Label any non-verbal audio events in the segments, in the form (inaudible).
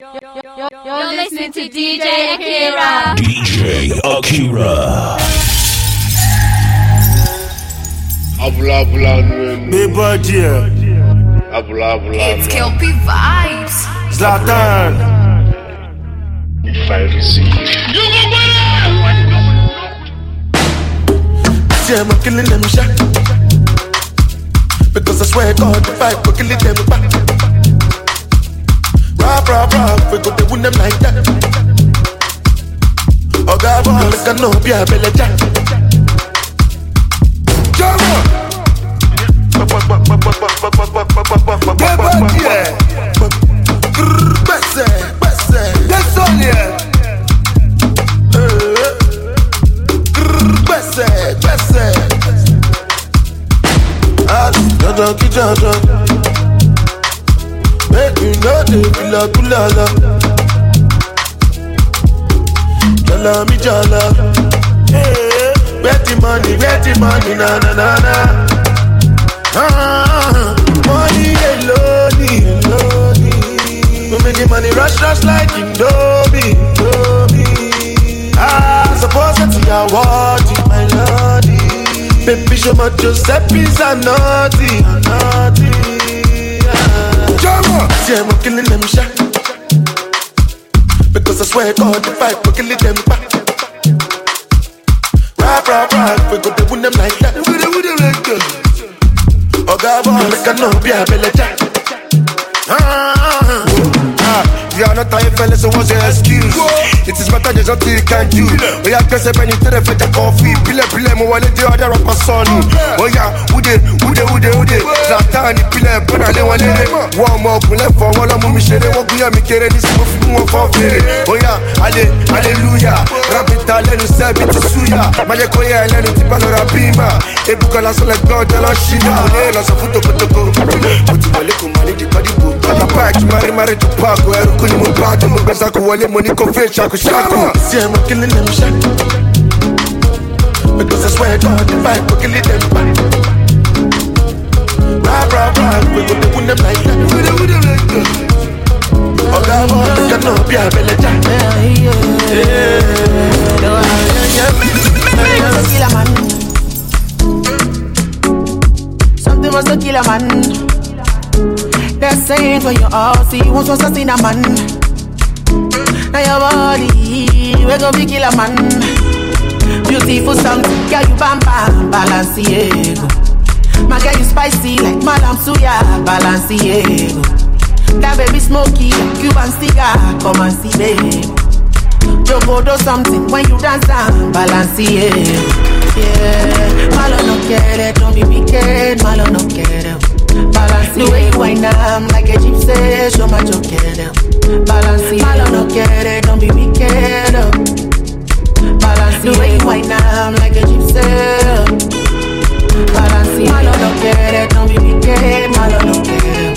You're listening to DJ Akira. DJ Akira. Abula abula nu. Bébé Dieu, Abula abula It's nu. Kelpie Vibes. Zlatan, If I receive. You go winner. See I'm killing them shot. Because I swear to God, if I go killing them back. Rap, rap, rap, we go to win them like that. Oh boy, like I know, be a belly jack. Dieu, Bessé, Bessé, Desolier. gbẹsẹ gbẹsẹ. àti dandan kí dandan. make dey filakula lọ. jọlọ mi jọlọ. where the money where the money na na na na. Ah, money alone alone. We make the money rush rush like indomie indomie. Ah, suppose that you are worthy, my lordy. Baby, show my Giuseppe's a naughty, a naughty. Ah. Jama, see I'm killing them shot. Because I swear God, if I go killing them back. Rap, rap, rap, we go to win them like that. We do, we do like that. Oh God, boy, make a no be a belly jack. Ah, You are not a fella, so what's your excuse? It is better there's nothing you can do. Oh yeah, guess if anything if it's a coffee, pile pile mo wale the other up son. Oh yeah, ude ude ude ude. Zlatan pile bona le wale le. One more kule for one of me shere wo guya mi kere ni sibo fi mo for fere. Oh yeah, ale hallelujah. Rapita le nu se bi suya. Maje ko ye le ti pa lora bima. Ebuka la so le god la shina. Ole la so futo kotoko. Mo ti wale ko mani di kodi bo. Bata pack mari mari to pack. Ẹrú kú ni mo bá tó mo gbèsè kó wọlé mo ní kó fẹ́ ṣàkó ṣàkó. see I'm killing them shot. Because I swear God, if I go killing them back. Rap, rap, rap, we go to win them like that. We do, we do like that. Oh God, boy, make be a must kill a man. Something must kill a man. Saying for you all see was a sin a man. Now your body, we go be kill a man. Beautiful something, girl you bam. My girl you spicy like Madame Suya, Balenciaga. That baby smoky Cuban cigar, come and see babe. Joko do something when you dance and balance it. Yeah, malo no quiere, don't be wicked, malo no quiere. Balance the way you wind up like a gypsy, show my quiere. Balance it, malo no quiere, don't be wicked. Balance the way you wind up like a gypsy. Balance it, malo no quiere, don't be wicked, malo no quiere.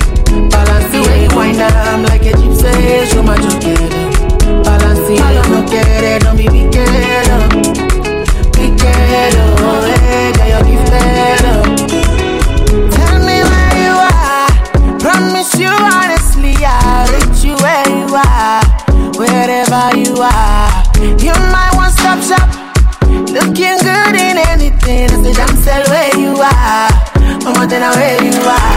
Balance the way you wind up like a gypsy, show my quiere. No oh. Tell me where you are. Promise you honestly, I'll reach you where you are. Wherever you are. You're my one stop shop. Looking good in anything. I say, damn, sell where you are. More than where you are.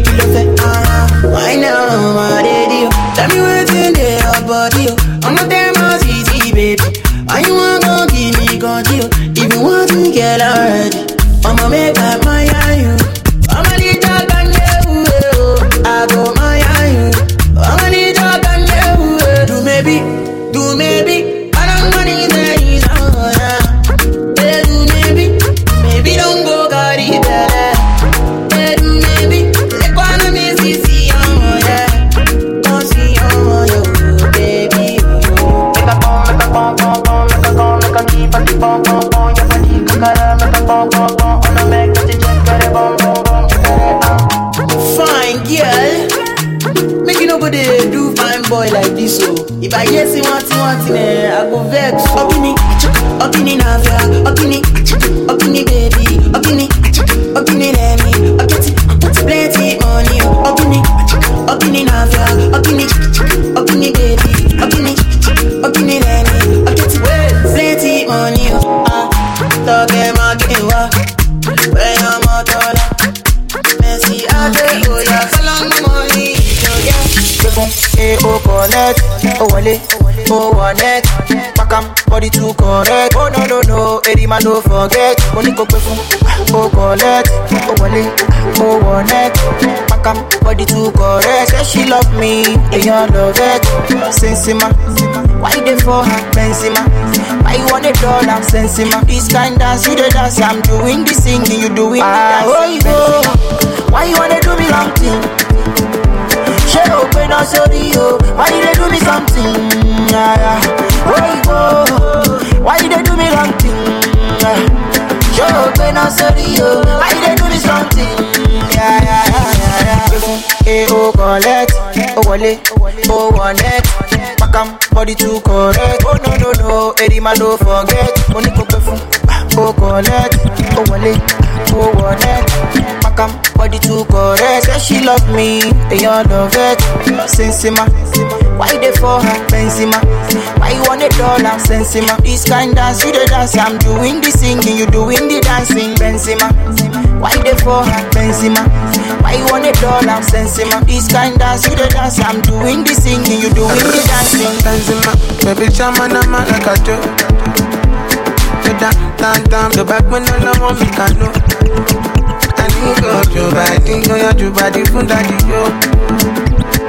forget. Mo ní kó pé fún o collect. O wọlé o connect pakam body too correct. Say she love me èèyàn love it. Sensima why you dey for her benzema? Why you wan dey dull am sensima? This kind dance you dey dance i'm doing the singing you doing the dancing. ah oyibo why you wan dey do me long thing. ṣé o pé náà sórí o why you dey do me something? Òyìnbó why you dey sorry, oh, yo. Why you dey do this wrong thing? Yeah, yeah, yeah, yeah, yeah. Hey, oh, collect, oh, wale, oh, one net. Makam body too correct. Oh, no, no, no, Eddie, man, don't forget. Money go perfume, ah, oh, collect, oh, wale, oh, one net wọnẹ pakam body too correct. Say she love me. Èèyàn love it. Sensima why dey for her benzema? Why you wan dey dull am sensima? This kind dance you dey dance. I'm doing the singing you doing the dancing benzema. Why dey for her benzema? Why you wan dey dull am sensima? This kind dance you dey dance. I'm doing the singing you doing the dancing. Benzema, baby chama na malaka jo. Down, down, down, the back when all I want me can know fún gòjò bàdí oya jù fún yó.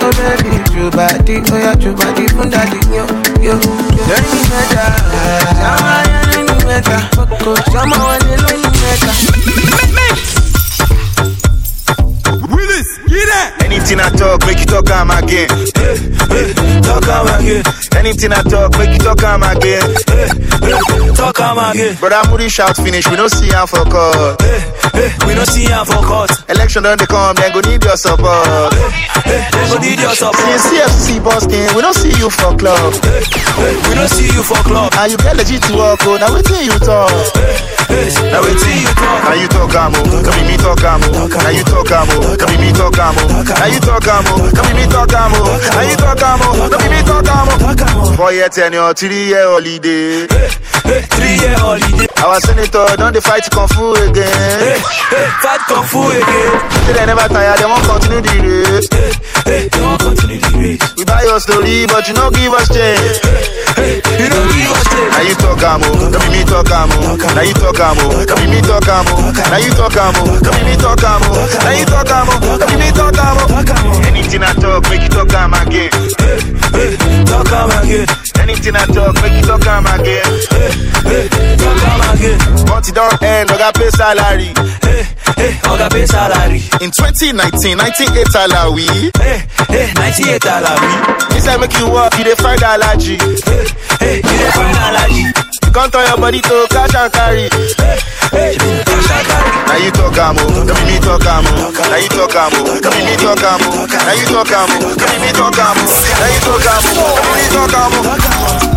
ó bẹ́ẹ̀ni jù bàdí oya jù fún yó. lóyún mẹ́ta sáwọn ayé lóyún mẹ́ta kò sọmọ wọlé lóyún mẹ́ta. Willis. Anything I talk, make you talk am again. Hey, hey, talk am again. Anything I talk, make you talk am again. Hey, hey, talk am again. Brother Moody shout finish, we don't see am for court. Hey, hey, we don't see am for court. Election done they come, then go need your support. Hey, hey, they go need your support. Since CFC busting, we don't see you for club. Hey, hey, we don't see you for club. And you get legit to work, oh, now wetin you talk. Hey, hey, now wetin you talk. Now you talk am, oh, come be me talk am, oh. Now you talk am, oh, come be me talk am, oh. Now you talk am, oh, come be me talk am, oh. Now you talk am, oh, come be me talk am, oh. Four year tenure, three year holiday. Three year holiday. Our senator don't they fight kung fu again. Fight kung fu again. They never tire, they won't continue the race. They won't continue the race. We buy your story, but you don't give us change. You don't give us change. Now you talk am, oh, come be me talk am, oh. Now you talk am, oh, come be me talk am, oh. Now you talk am, oh, come be me talk am, oh. Now you talk am, oh, come be me talk am, oh. Anything I talk, make you talk am again. Talk am again. Anything I talk, make you talk am again. Talk am again. Once it don't end, I got pay salary. Oga pay salary. In 2019, 98 salawi. Hey, hey, 98 salawi. This I make you work, you dey find allergy. Hey, hey, you dey find allergy. You can't turn your body to cash and carry. Now you talk am, oh, come me talk am, oh. Now you talk am, oh, come me talk am, oh. Now you talk am, oh, come me talk am, oh. Now you talk am, oh, come me talk am, oh.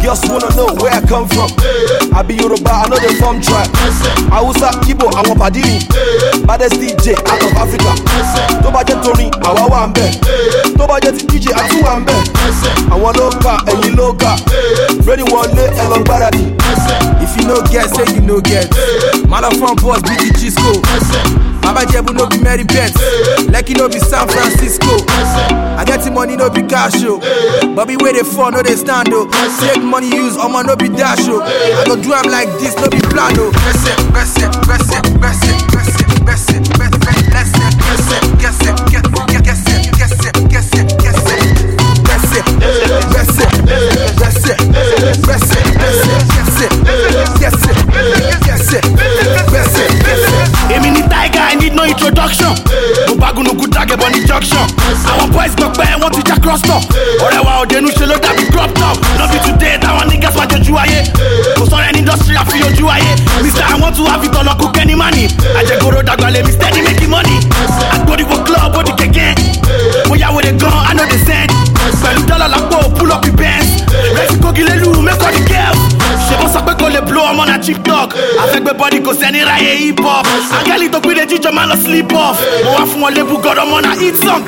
Girls wanna know where I come from. I be Yoruba, I know the form track. Hausa, Kibo, àwọn pàdé mi. Baddest DJ out of Africa. Tó bá jẹ́ torin, àwa wà ń bẹ̀. Tó bá jẹ́ DJ, àti wà ń bẹ̀. Àwọn ló kà, ẹ̀yin ló kà. Ready wọlé, ẹ lọ gbáradì. If you no get, say you no get. Of boss, BG Gisco. Baba Jebu no be Mary Bet. Lekki no be San Francisco. I get the money, no be cash, oh. Bobby where they fall, no they stand, oh. Take money use, I'ma no be dash, oh. I go do am like this, no be plan, oh. Press it, press it, press it, press it, press it, press it, press it, press it, press it, guess it, get, get, guess it, guess it, guess it, guess it. Press it, press it, press it, press it, press it, guess it, Yes, yes, yes, Èmi ni tiger, I need no introduction. Mo bá gúnugún jágẹ̀ bọ̀ ní junction. Àwọn boys gbọ́ pé wọ́n ti já cross top. Ọ̀rẹ́ wa òdenu ṣe ló dàbí crop top. be today táwọn niggas máa jẹjú ayé. Kò sọ̀rọ̀ ẹni industry àfi ojú ayé. Mr. Àwọn tún wá fi tọ̀lọ̀ kú kẹ́ni mánì. Àjẹgoro dàgbà lèmi steady making money. Agbódiwọ̀ club ó di kẹ̀kẹ́. Mo yà de gan I know the tiktok àfẹ́gbẹ́ bọ́dí kò sẹ́ni ráyè hip hop. Angẹ́lì tó gbére jíjọ máa lọ sleep off. Mo wá fún wọn lébù god ọmọ náà hit song.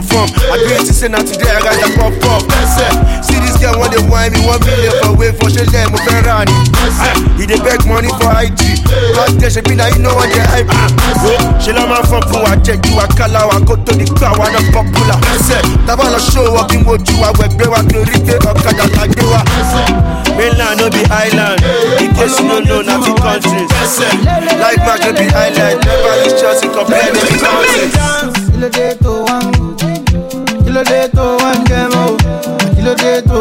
come from. I do it since now today, I got the pop pop. See this girl, what they want me, one million for wait for she let me run. He dey beg money for IG. Back there, she be now, you know what they hype. She love my fun, I check you, I call out, I go to the crowd, I'm popular. Tabala show up in what you are, where they were, I Okada, Kadewa. Mainland, no be island. In case you don't know, not the countries. Like Margaret, be island. Never use Chelsea, compare the countries ló dé tó o dé tó dé tó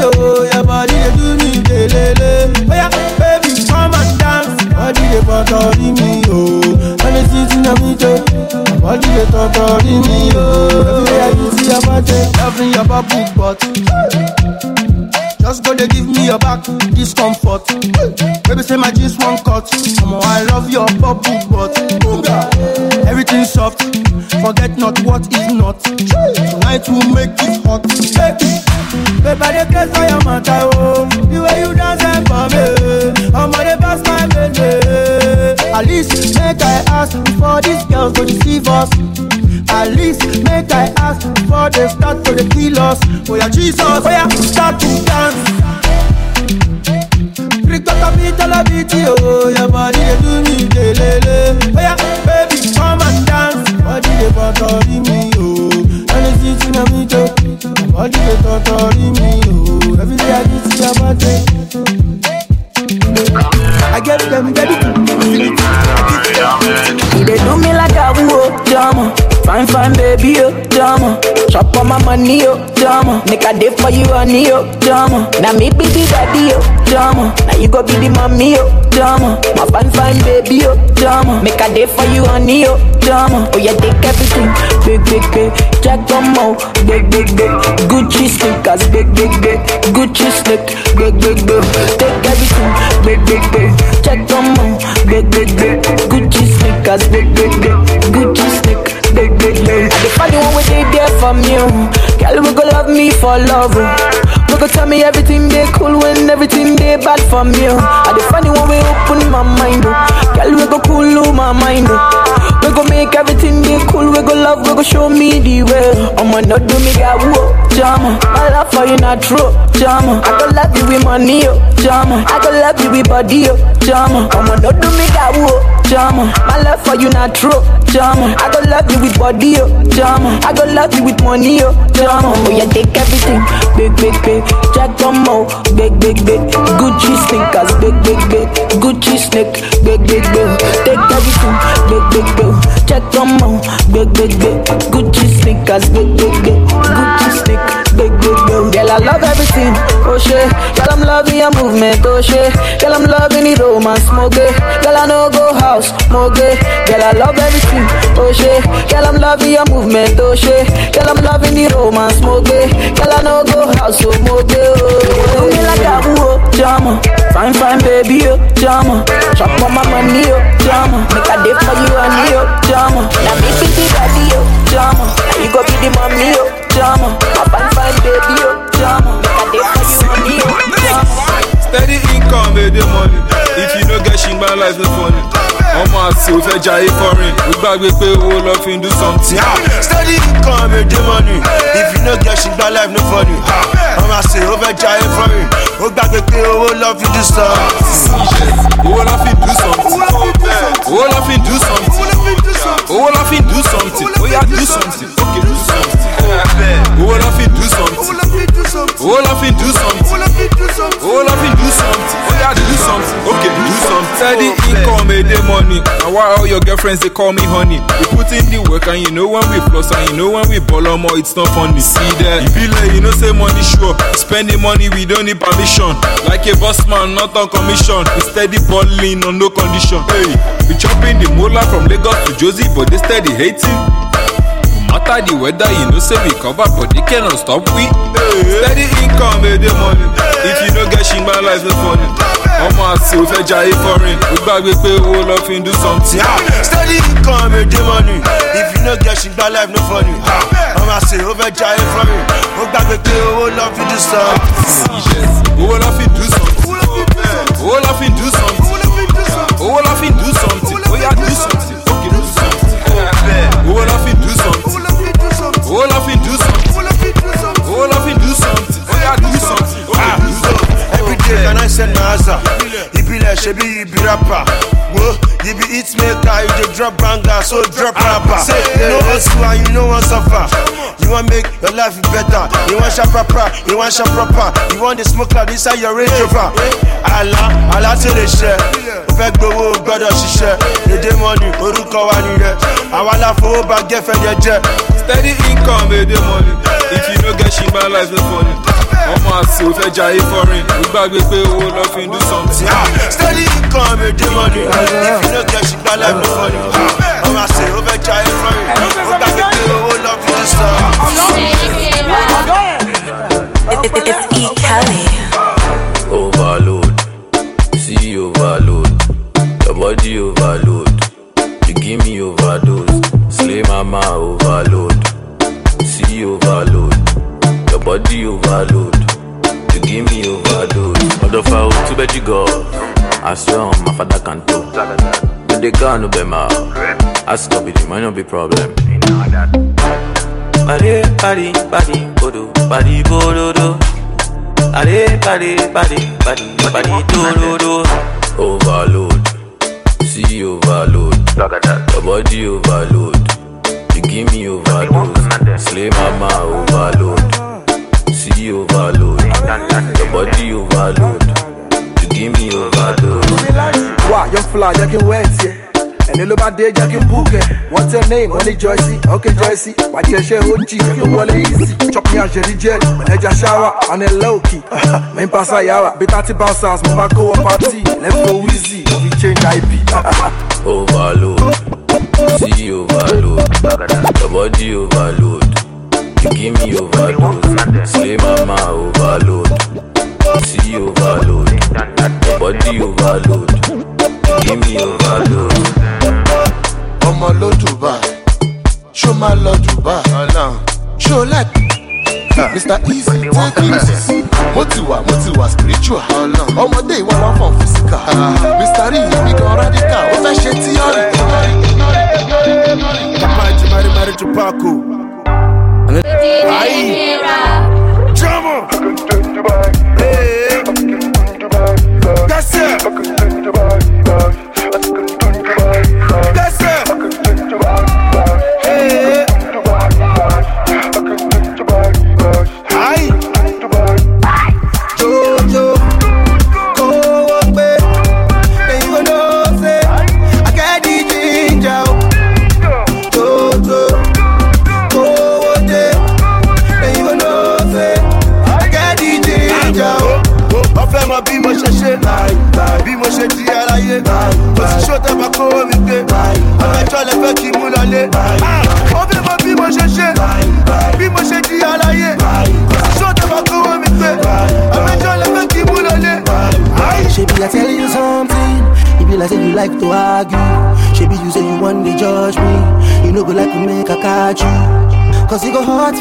o body dey do oh baby come and dance. body dey pọ̀tọ̀ mi o. wọ́n lè sí sínú mi tó. body dey mi o. Oh. you your bubble. Just go dey give me your back discomfort. Baby say my jeans one cut. Omo I love your bubble butt. Everything soft, forget not what is not. Tonight will make it hot. Baby, baby dey craze for your matter oh. The way you dance eh, for me, Omo dey pass my baby. At least make I ask before these girls go deceive us. At least make I ask before they start to dey kill us. Oh yeah, Jesus, oh yeah, start to dance. Rikto kapitala biti oh, your body dey do me lelele. Oh yeah, baby, come and dance. Body dey botori me oh, it's sitting on me too. Body dey totori me oh, every day I dey see your body. I get them ready Fine, fine, baby, oh, drama. Chop on my money, oh, drama. Make a day for you, honey, oh, drama. Now me be the daddy, oh, drama. Now you go be the mommy, oh, drama. My fine, fine, baby, oh, drama. Make a day for you, honey, oh, drama. Oh, yeah, take everything, big, big, big. Jack on mo, big, big, big. Gucci sneakers, big, big, big. Gucci sneak, big, big, big. Take everything, big, big, big. Jack on mo, big, big, big. Gucci sneakers, big, big, big. Gucci the one wey dey there for me. Girl, we go love me for love. We go tell me everything dey cool when everything dey bad for me. I the one wey open my mind. Girl, we go cool my mind. We go make everything dey cool, we go love, we go show me the way. I'ma not do me got whoa, drama. My love for you not true, drama. I go love you with money, oh, drama. I go love you with body, oh, drama. I'ma not do me got whoa, drama. My love for you not true, drama. I go love you with body, oh, drama. I go love you with money, oh, drama. Oh yeah, take everything, big, big, big. Jack Tomo, big, big, big. Gucci sneakers, big, big, big. Gucci snake, big, big, big. Take everything, big, big, big. Jack Tomo, big, big, big. Gucci sneakers, big, big, big. Gucci snake, big, big. Girl, I love everything, oh shit. Girl, I'm loving your movement, oh shit. Girl, I'm loving the romance, moge. Girl, I know go house, moge. Girl, I love everything, oh shit. Girl, I'm loving your movement, oh shit. Girl, I'm loving the romance, moge. Girl, I know go house, oh moge. Oh, do me like a woo, oh, oh. drama. Fine, fine, baby, oh, drama. Chop on my money, oh, drama. Make a day for you and me, oh, drama. Now me be the daddy, oh. Now you go be the mommy, oh, drama. My fine, fine, baby, oh, drama. Make a day for you and me, drama. steady income wey dey money if you no get shingba life no funny ọmọ àti òfẹ́ jayé foreign ó gbàgbé pé owó lọ fi ń do something. Steady income dey dey money. If you no get shingba life no funny. Ọmọ àṣẹ ó fẹ́ jayé foreign. Ó gbàgbé pé owó lọ fi do something. owó lọ fi do something. owó lọ fi do something. owó lọ fi do something. ó yá do something. Ok do something. owó lọ fi do something. owó lọ fi do something. owó lọ fi do something. Oh, yá do something. ok do something. Steady income, eh, a day money. And why all your girlfriends they call me honey? We put in the work and you know when we floss and you know when we ball on more, it's not funny. See that? It be like you know say money sure. Spending money we don't need permission. Like a boss man, not on commission. We steady balling on no condition. Hey, we chopping the mola from Lagos to Josie, but they steady hating. No matter the weather, you know say we cover, but they cannot stop we. Steady income, a day money. If you no get shit, my life no funny. ọmọ àti òfẹ́ jayé foreign ó gbàgbé pé owó lọ fi ń do something. steady income day money if you no get ṣìgbà life no funny ọmọ àṣẹ ó fẹ́ jayé foreign ó gbàgbé pé owó lọ fi do something. owó lọ fi do something. owó lọ fi do something. owó lọ fi do something. ó yà do something. ókè do can I send my answer? You be like Shebi, be rapper. Whoa, you be hit maker, you drop banger, so drop rapper. Say, you know hustle and you know want suffer. You want make your life better. You want sharp proper, you want sharp proper. You want the smoke cloud inside your Range Rover. Allah, Allah ti lè ṣe. Ó fẹ́ gbowó gbọ́dọ̀ ṣiṣẹ́. Èdè mọ́ni orúkọ wa nìyẹn. Àwa la fowó bá gẹ́fẹ́ yẹn jẹ́. Steady income a day money. if you no get shit, my life no funny. ọmọ àti òfẹ́ jayé foreign ó gbàgbé pé owó lọ fi do something. Ah, steady income a day money. If you no get ṣìgbà life no funny. Ah, ọmọ àṣẹ ó fẹ́ jayé foreign. No be my, I stop it, it might not be problem. Body, body, body, bodo, body, bodo, do. Body, body, body, body, body, do, do, do. Overload, see overload, your body overload. You give me overdose, slay mama overload, see overload, your body overload. You give me overdose. Fúlà jẹ́ kí n wẹ̀ tiẹ̀. Ẹni ló bá dé jẹ́ kí n búkẹ̀. Wọ́n tẹ ní ìwọ́n ní Joyce, ok Joyce. Wàjí ẹṣẹ́ ojì kí wọlé easy. Chop me àṣẹrí jẹ́ ṣáwà, àná low key. Mi ń pàṣẹ yàrá, bí thirty bouncers mo bá kó wọ party. Lẹ́fọ̀ wheezy, we change IP. (laughs) overload, see overload, your body overload, you give me overdose, slay mama overload, see overload, your body overload, give me overdose. Ọmọ ló dubai. Ṣó máa lọ dubai? Ṣó like ah. mr. Easy take it easy? Mo ti wà mo ti wà spiritual. Ọmọdé ìwọ lọ fọ physical mr. Rí ibi gan radical ó fẹ́ ṣe theory. Papa ti mari Paco. Aye. Drama. Hey. That's it. That's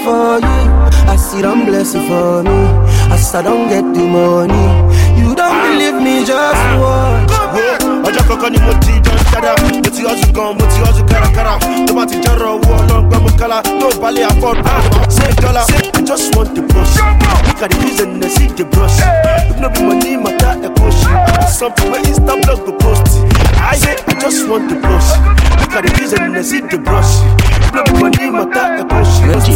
for you. I see them blessing for me. As I don't get the money. You don't believe me, just watch. ọjọ́ kankan ni mo ti jọ ń dáadáa mo ti ọ̀sùn gan mo ti ọ̀sùn kárakára tó bá ti jẹ́rọ owó ọlọ́gbọ́n mo kala. Tó balẹ̀ afford I say dollar. I just want the brush. Look at the reason i see the brush. If no be money matter ẹ kò ṣe i be something wey insta blog go post. I say i just want the brush. Look at the reason i see the brush. If no be money matter ẹ kò ṣe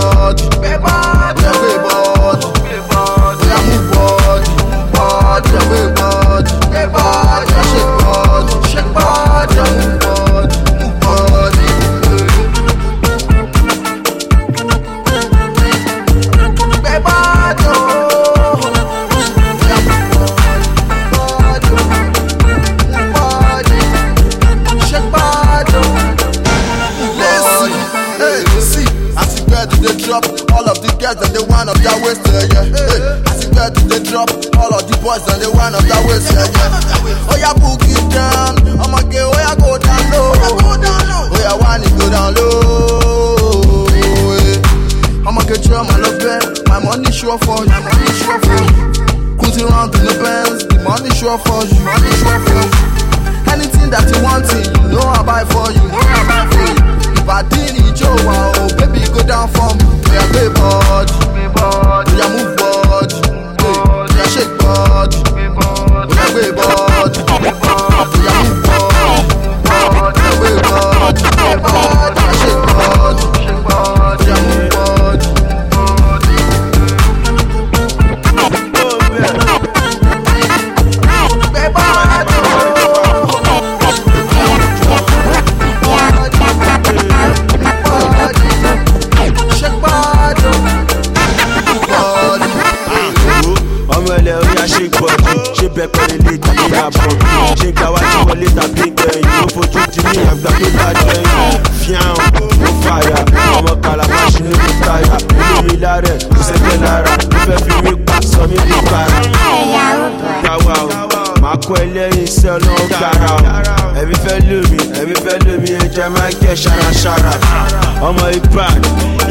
body, boys and the one of that waist, yeah, yeah. Oh yeah, book it down, I'ma get, oh, oh yeah, go down low, oh yeah, one it go down low. yeah. I'ma get you on my love bed, my money sure for you, my money sure for you. Cruising around in the Benz, the money sure for you, money sure for you. Anything that you want, in, you know I buy for you, know I buy for you. If I didn't Joe, oh baby, go down for me. Yeah, baby, body, oh, ẹ̀jẹ̀ máa ń kẹ́ ṣaraṣara ọmọ ibrad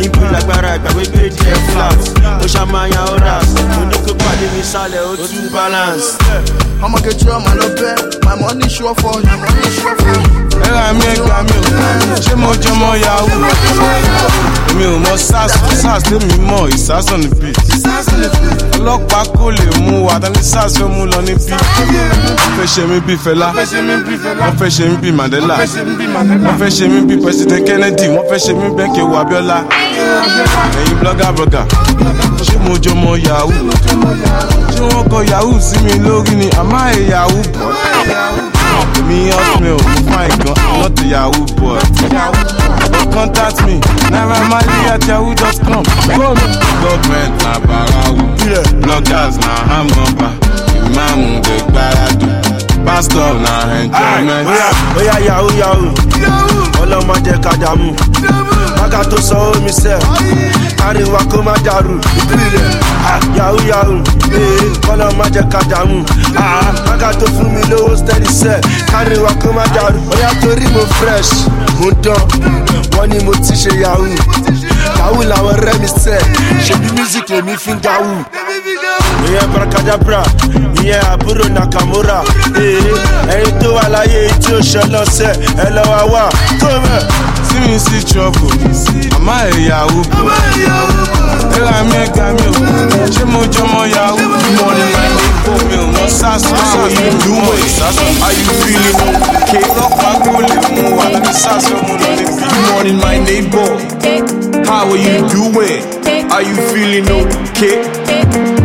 ibi lágbára ìgbàgbé gbé díẹ̀ flat. Ó ṣàmáyà horas oníkó pàdé mi sálẹ̀ ó tún balance. You on my love bed, my money sure for you, my money sure for you. ẹ̀rọ mi ẹgbàá mi ò ṣé mo jọ mọ yahoo. Èmi ò mọ sars sars tèmi mọ ìsásàn ní beat ọlọ́pàá kò lè mú wa. Tani sars fẹ́ mú lọ ní beat wọ́n fẹ́ ṣe mí bí fẹlá. Wọ́n fẹ́ ṣe mí bí mandela. Wọ́n fẹ́ ṣe mí bí president kennedy. Wọ́n fẹ́ ṣe mí bẹ́ńkì ewu abiola ẹ̀yin blogger blogger. Ṣé mo jọ mọ yahoo? Ṣé wọ́n kọ yahoo sí mi lórí ni? Àmọ́ ẹ̀ yahoo bọ̀ èmi hotmail mo fine gan. I'm not a yahoo boy contact me. Naira marley at yahoo.com government na barawu bloggers na hamgamba imaamu dey gbaradu pastor. Na enjoyment. bóyá yahoo yahoo ọlọ́mọdé kàdàmú bàgà tó sanwó mi sẹ́. Àríwá kó má dàrú. Ìpìlẹ̀ ah, yahoo oh yahoo oh. ee ọlọ́mọdé kàdàmú ah, bàgà tó fún mi lówó steady sẹ́. Àríwá kó má dàrú. Bóyá torí mo fresh mo dán. Wọ́n ní mo ti ṣe yahoo. Yahoo. Làwọn rẹ́ mi sẹ́. Ṣèbí music lèmi fi ń dáhùn ìyẹn barakadabra ìyẹn àbúrò nakamura ẹyin tó wà láyé tí ó ṣe lọ́sẹ̀ ẹ lọ́wọ́ wà tó mẹ́. tí mi sí trouble àmọ́ bọ̀ ẹ̀rọ mi ẹ̀gbá mi ò ṣé mo jọ mọ yahoo mọ ní máa ní kó mi ò mọ sars ò lúwọ̀ ìsásùn are you feeling okay ọlọ́pàá kò lè mú wa sars ọmọ lọ ní bí. Good morning, my neighbor. How are you doing? Are you feeling okay?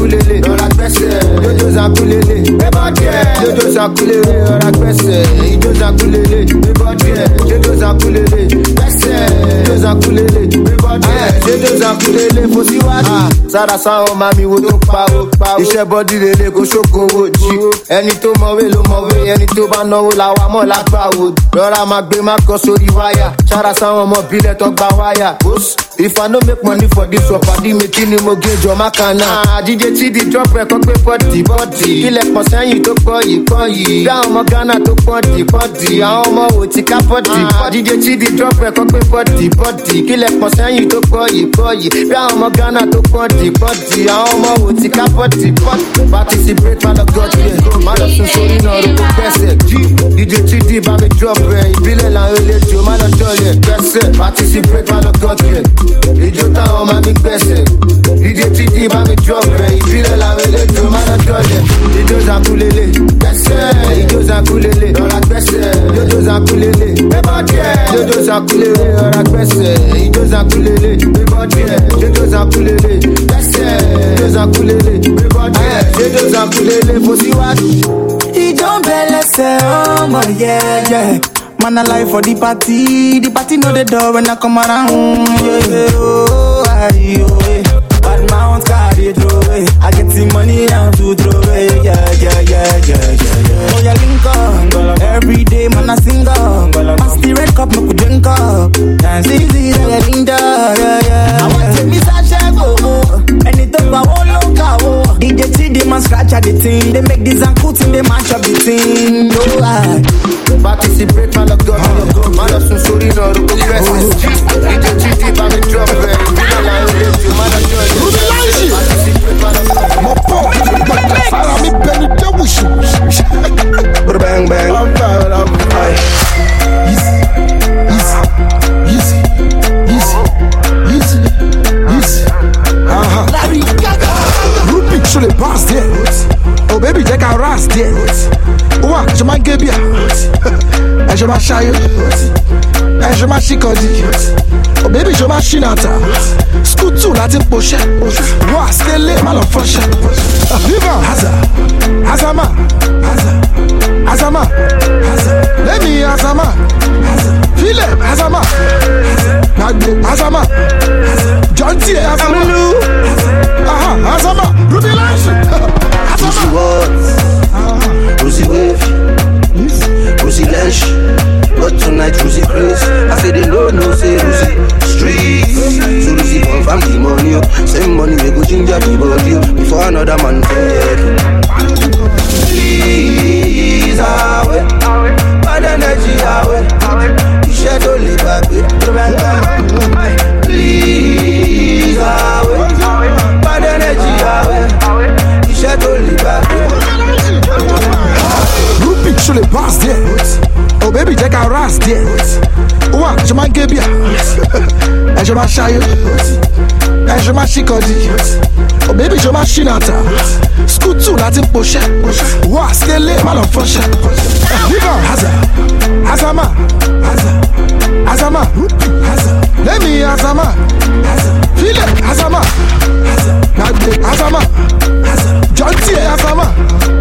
Ìjó zankulele. Rọra gbẹ́sẹ̀. Ìjó zankulele. Bébọ̀ díẹ̀. Ìjó zankulele. Rọra gbẹ́sẹ̀. Ìjó zankulele. Bébọ̀ díẹ̀. Ìjó zankulele. Gbẹ́sẹ̀. gbẹ́sẹ̀. Dóza kulele, gbé bọ́dì ẹ̀. Ṣé dóza kulele fò síwájú? Sára sáwọn mami wo tó pawó. Iṣẹ́ bọ́dì lele kò ṣókòwò jí. Ẹni tó mọ̀wé ló mọ̀wé, ẹni tó bá náwó la wà mọ́ lágbàwò. Rọra máa gbé má kọ sórí wáyà. Sára sáwọn ọmọ bílẹ̀ tó gba wáyà. If I no make money for this work, pàdé mi kí ni mo gé jọ má kan náà. Àjíjẹ tí di drop rẹ̀ kọ́ pé bọ́dì bọ́dì. Ilẹ̀ pọ̀ sẹ́yìn tó pọ̀ yìí pọ̀ yìí. Àwọn ọmọ Ghana tó dì. Àwọn ọmọ ti ká. Àjíjẹ ah. tí di drop rẹ̀ kọ́ pé. Ilẹ̀ pọ̀ sẹ́yìn tó pọ̀ yìí pọ̀ yìí. Àwọn ọmọ Ghana tó dì. Àwọn ọmọ ti ká. Participate má lọ gọ́dì yẹn. Má lọ sún sórí náà gbẹ́sẹ̀. Tí di bá mi drop rẹ̀. Ìbílẹ̀ làwọn eléjò má lọ dọ̀lẹ̀ gbẹ́sẹ̀. Participate má lọ gọ́dì yẹn. Ìjó táwọn máa mi gbẹ́sẹ̀. DJ tí di bá mi drop rẹ̀. Ìbílẹ̀ làwọn eléjò má lọ dọ̀lẹ̀. Ìjó zankulele Yodos akulele, ọ̀rá gbẹ́sẹ̀. Yodos for the party, the party know the door when I come around. Yeah, yeah, oh, I, oh, yeah. Bad mount carry throw eh. away. I get the money down to throw away. Eh. Yeah, yeah, yeah, yeah, yeah, yeah. Oh, yeah, link up. Every day, man, I sing up. Pass the red cup, we drink up. Dance easy, yeah, linda, yeah, yeah. I want to miss a check, ẹni tó gbà wọ́n ló ń. DJ TD must scratch at the thing they make this and cool in. they match up the thing. no lie. bá a ti si break má lọ gbọ́ má lọ gbọ́ má lọ sùn. DJ TD bá mi drop ẹ̀ ìdílé la ó má lọ jọ ẹ̀. rúdúláìsì mo. chikọdì òbẹ́bí ìjọba ṣìnàtà skutu láti poṣẹ́ wọ́n àsílélé má lọ fọ́ṣẹ́. viva haza hazama hazama lẹ́mi hazama philip hazama nagbo Azama, john t aha azama ruby Azama, (laughs) hazama. Osi wọ́ọ̀tì, ah, ah. osi wẹ́ẹ̀fì. Rosie Lash. But tonight, Rosie Prince. I say they know no say Rosie Street. So Rosie come from the money. Oh. Same money, they go ginger the body. Oh. Before another man come dead. Please, away. Bad energy, away. You should only back with Please, away. Bad energy, away. You should only back with Actually, pass there. Oh, baby, take a rest there. What? Ouah, je m'en guébia. a Shy. m'achaille. Et je m'achicodie. Oh, baby, je m'achinata. Scoot to team poche. Ouah, skele, late. Man Here go, (laughs) Haza. Hazama. Haza. Hazama. Haza. Let me Hazama. Haza. Feel it, Hazama. Haza. Nagbe, Hazama. Haza. John T. Hazama.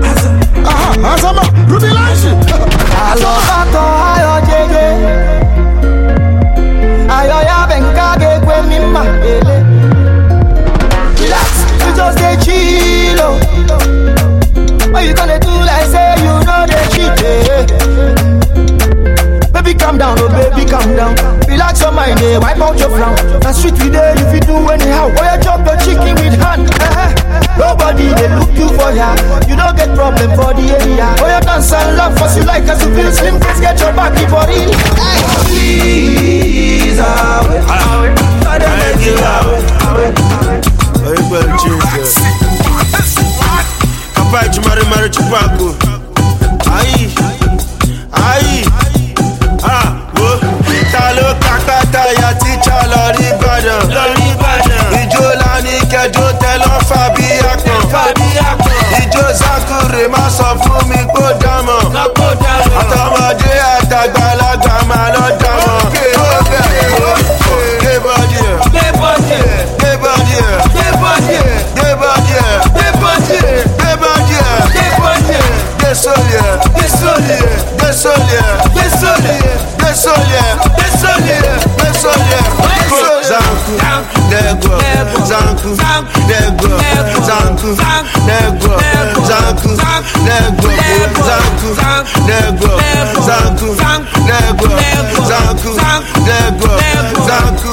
Haza. Aha, Hazama. Rubila. Ruby Lanshi. Alọbatọ ayọ jeje ayọ ya bẹ nka ga-ekwe mi mma ele relax you just dey chill o why you gonna do like say you no dey cheat eh? baby calm down oh baby calm down relax your mind eh wipe out your frown na street we dey you fit do anyhow oya chop your chicken with hand eh? Nobody they look you for ya. You don't get problem for the area. Oh, you dance and love for you like as you feel slim. Please get your back for it. Please, away, away. Father, make you away, away, away. Very well, Jesus. Papai de Mare Mare de Paco. Aí, aí, ah, tá louca, tá, tá, e a teacher, lani kẹjọ tẹlọ fàbí akàn. Fàbí akàn. Ìjó Zakure má sọ fún mi kó dámọ̀. Kó dámọ̀. Àtọmọdé àtàgbàlagbà máa lọ dámọ̀. Gé bọ́dì ẹ̀. Gé bọ́dì ẹ̀. Gé bọ́dì ẹ̀. Gé bọ́dì ẹ̀. Gé bọ́dì ẹ̀. Gé bọ́dì ẹ̀. Gé bọ́dì ẹ̀. Gé bọ́dì ẹ̀. Gé sóli ẹ̀. Gé sóli ẹ̀. Gé sóli ẹ̀. negro, zanku, negro, zanku, negro, zanku, negro, zanku, negro, zanku, negro, zanku, negro, zanku,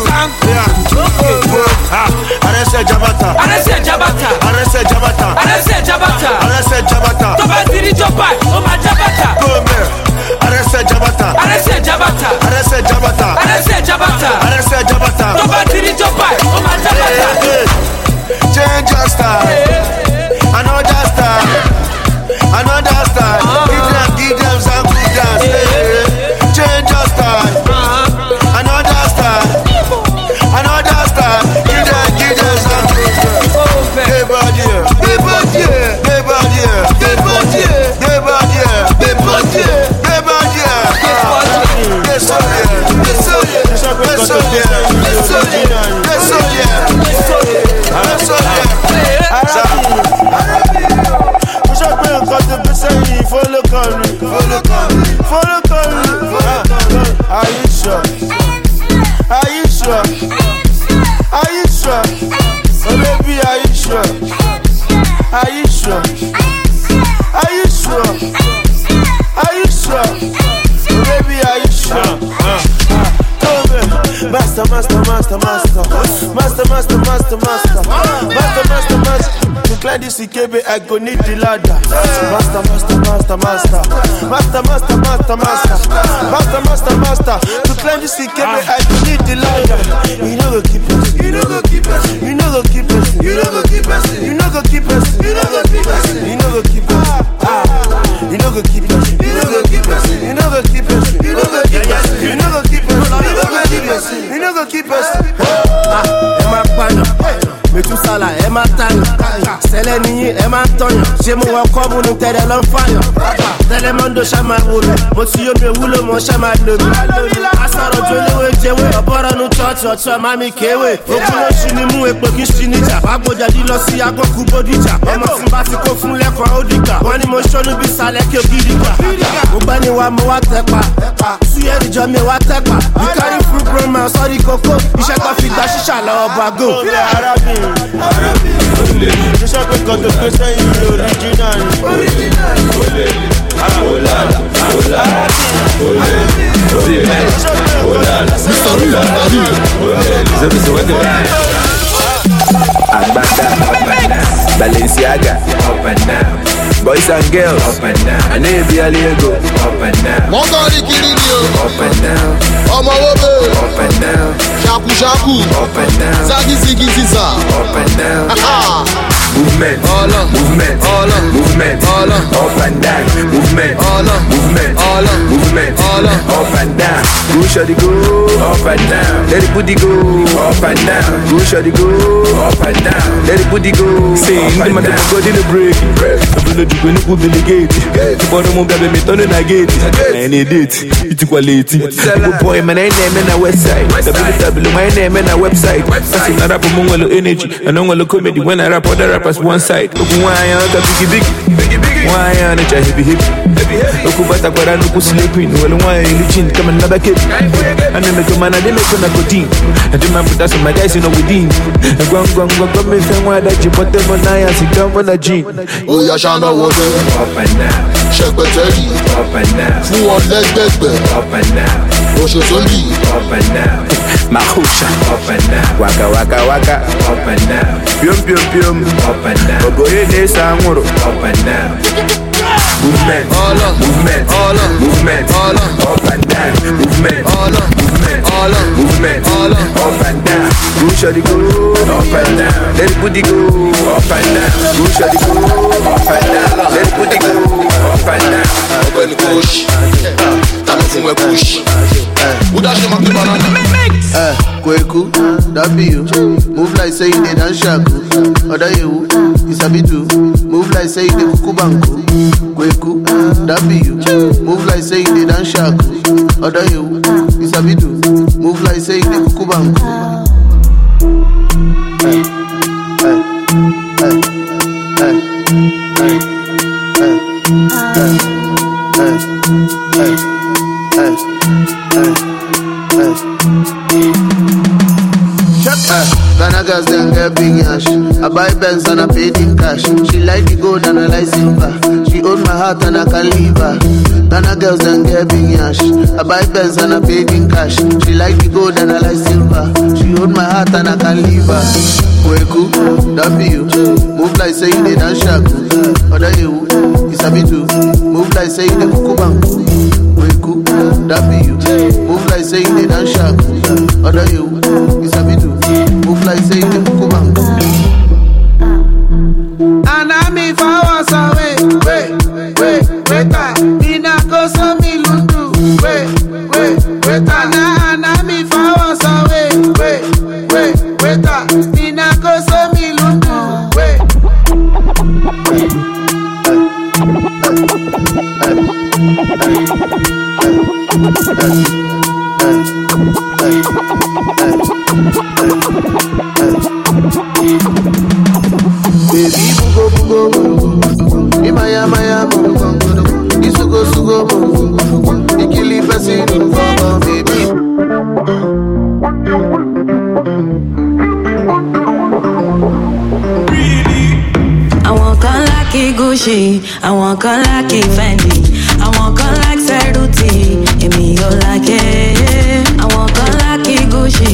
Arese Jabata, Arese Jabata, Arese Jabata, Arese Jabata, Arese Jabata, Toba Diri Jopa, Oma Jabata, Gome, Arese Jabata, Arese Jabata, Arese Jabata, Arese Jabata, Arese Jabata, lifestyle. Sikebe, I go need the ladder. Master, master, master, master. Master, master, master, master. Master, master, master. To climb the Sikebe, I go J'ai mon record, vous nous t'aidez fire. Tẹ̀lé mọ́ndó ṣá máa wò mí mo ti yóò mi wúlò mọ́ ṣá máa lò mí. asọ̀rọ̀ jó léwé jẹ́wé ọ̀bọ̀rọ̀ nu chọ́ọ̀chì ọ̀tí ọ̀ma mi kéwé. Ogun ló ṣì ní mú epo kí ṣì níjà wàgbọ́jà lílọ sí agbókù bódìjà. Ọmọ tí bá ti kó fún lẹ́kọ̀ọ́ ó dìgbà wọ́n ní mo ṣọ́nu bí sálẹ̀ kí ògidì gbà. Mo gbẹ́ ni wa mo wá tẹ́pa. Súyẹ́rì jọ mi wá tẹ́pa. You carry full grown man sọ́ọ́rì kókó. Iṣẹ́ tó fi gba ṣíṣà lọ́wọ́ bago. Mo sọ pé kan tó gbé sẹ́yìn ní original ni. oh là là, oh Balenciaga, up and down. Boys and girls, up and down. I know you be a Lego, up and down. Mon gars, les Kirinio, up and down. Oh my wobe, up and down. Shaku Shaku, up and down. Zagi Zigi Ziza, up and down. Movement, movement, Up, and down. Go shot the go, up and down. Let it booty go, up and down. Go shot the go, up and down. Let it booty go. Say, the man that got in the break. Double the juke, no good in the gate. The bottom of the me turning a gate. And it did. It's quality. Good boy, man, I name and a website. WW, my name and a website. That's another promo energy. And I'm gonna comedy when I rap other rappers one side. Look, why I got biggie biggie wayana cha hivi hivi ukuvata kwara nukusilekwini waluwayelichin kama nabakepi anemekomana demekona kotin ademamutasa magaisi no widin gwangwangwangwamefengwadajipotemonayasikambolajin oyasanawote sẹpẹtẹri fún ọ lẹgbẹgbẹ oṣooṣoli. mahusha waka waka waka up and down. Pium pium pium, up and down. Oboye piom ogoye up and down. Movement, up, movement, movement, up, and down. Movement, movement, movement, up, and down. Who shall go up and down? Let it put the go up and down. Who shall the go up and down? Let it put the go up and down. Open push. Eh, kweku that be you move like say you dey dance shaku. Oda yewu you sabi do move like say you dey kuku banku. Kweku that be you move like say you dey dance shaku. Oda yewu you sabi do move like say you dey kuku banku. Hey, hey, hey, hey, hey, hey, hey. Girls then get big yash. I buy Benz and I pay the cash. She like the gold and I like silver. She own my heart and I can leave her. Ghana girls and get big yash. I buy Benz and I pay in cash. She like the gold and I like silver. She own my heart and I can leave her. Kweku, that be you. Move like say you dey dance shaku. Other you, it's a bit too. Move like say you dey kuku Kweku, that be you. Move like say you dey dance shaku. Other you, a bit too. Move like say you dey kuku banku. And I'm if I was away, wait, Isugo, sugo, bugo, bugo. Ikili, pesi, bugo, baby. àwọn kan lákì gucci àwọn kan lákì fendi àwọn kan lákì sẹrùtì èmi ò lákè. àwọn kan lákì gucci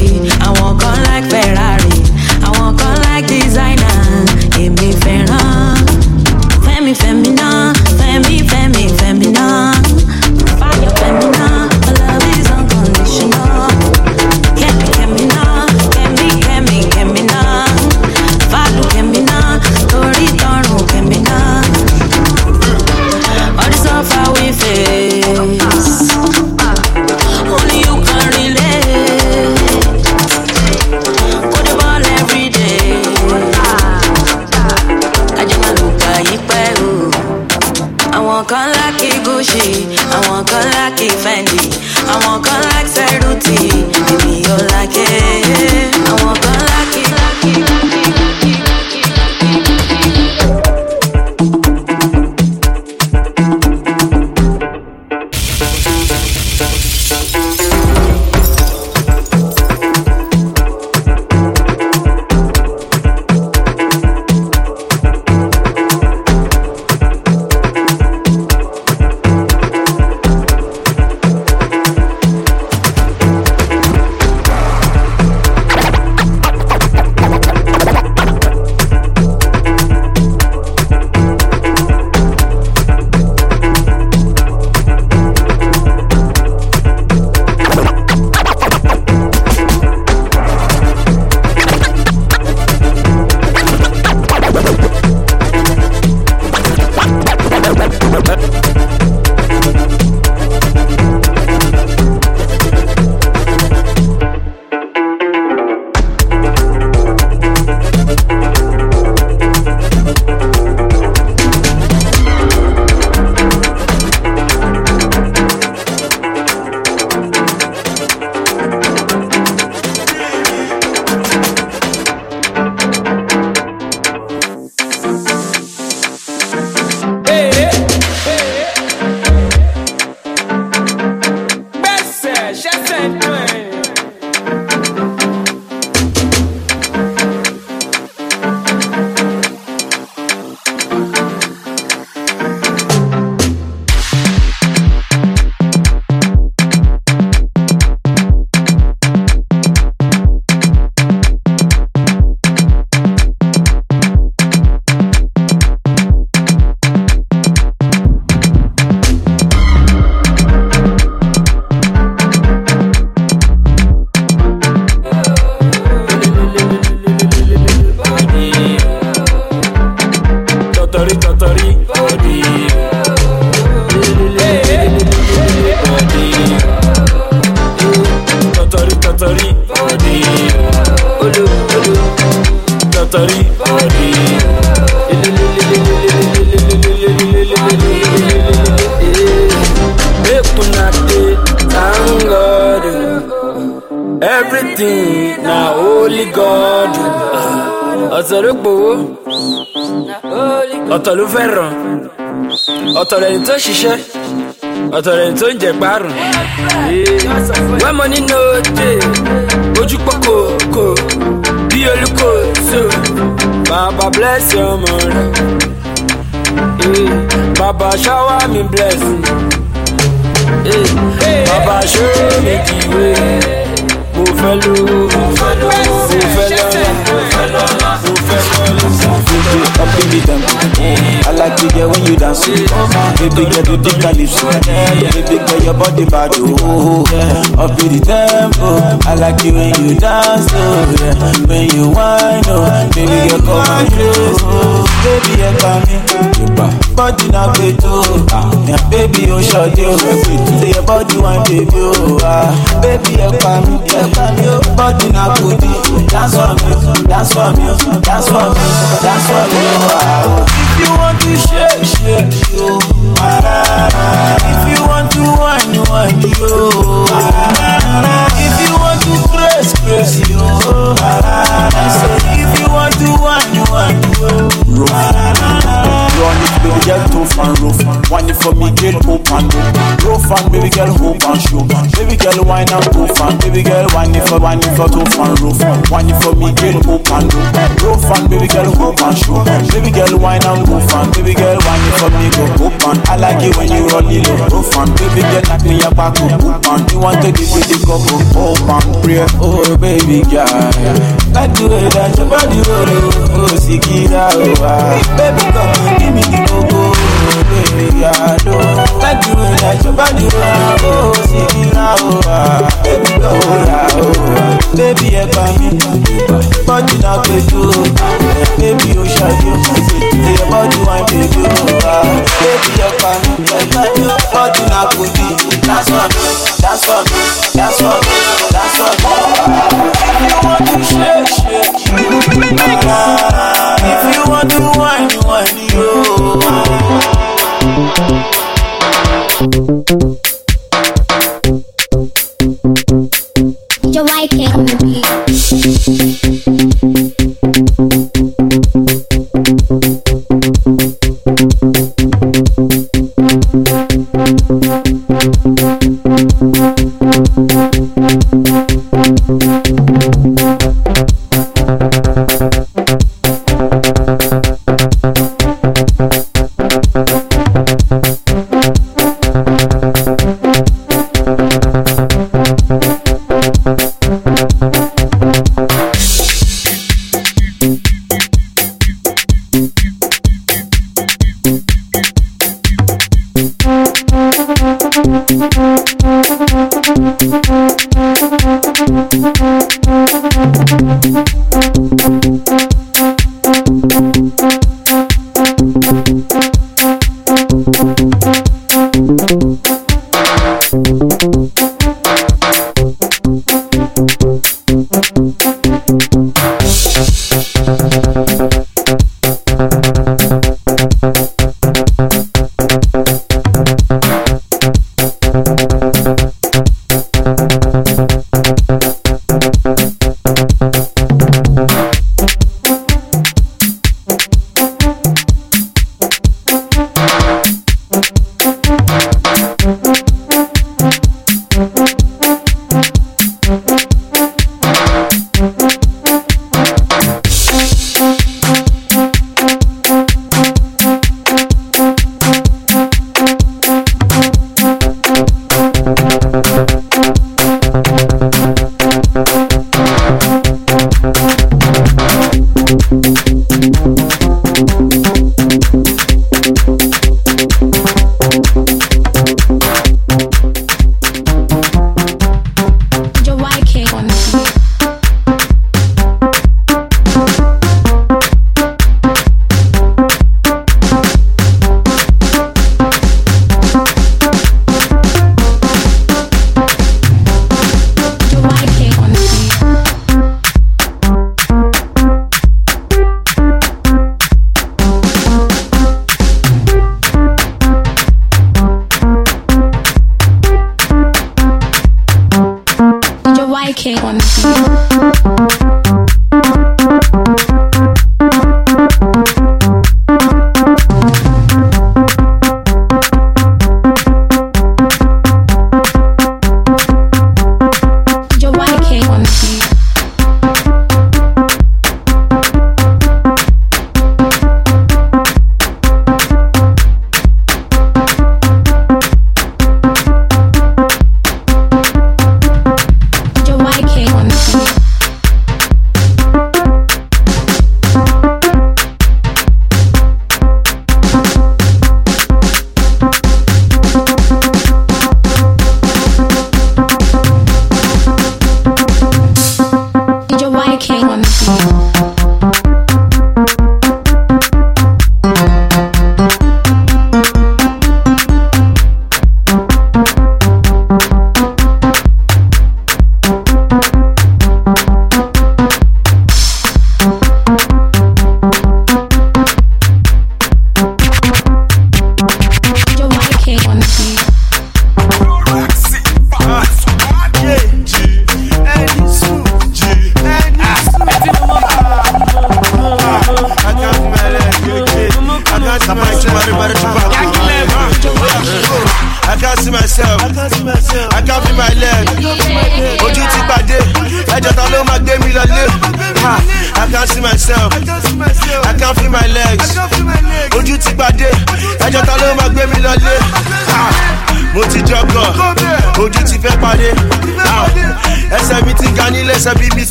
ọ̀tọ̀ ló fẹ́ ọ̀tọ̀ lẹni tó ṣiṣẹ́. Ọ̀tọ̀ lẹni tó ń jẹ gbárùn. money no dey ojú pọ̀ kò kò bí olùkọ́ so. Baba bless Baba shower me blessing. Eh, Baba show me the way. Mo fẹ́ lówó, Up in the tempo. I like to get when you dance. Baby girl, you think I live. Baby girl, your body bad. Oh, up in the tempo. I like you when you dance. Oh, yeah. When you whine, oh, baby girl, come on through. Baby, you come in. Body na beto. Yeah, baby, you short you. Say your body one baby, oh, ah. Baby, you come in. Yeah, come in. Body na goodie. Dance for me, dance for me, dance for me, dance for me. If you want to shake, shake, yo. If you want to whine, whine, yo. If you want to press, press, yo. If you want to whine, whine, yo. Run it, baby girl, tough and rough. Wine it for me, girl, hope and rough. Rough and baby girl, hope and show. Baby girl, wine and tough and baby girl, wine for, wine it for tough and rough. Wine it for me, girl, hope and rough. Rough and baby girl, hope and show. Baby girl, wine and tough and baby girl, wine for me, go knock me your back up, hope and. You want to give me the cup of hope and pray. Oh, baby girl. Like the way that your body roll, oh, Sikira, oh, ah. Baby, come give me the coco, oh, baby girl, oh. Like the way that your body roll, oh, Sikira, oh, ah. Baby, come on, ah, oh. Baby, you come in, body na beto, baby, you shot you, say your body wine, baby, oh. Baby, you come in, body na goodie, that's for that's for that's for that's for. If you want to shake, shake, if you want to Thank you.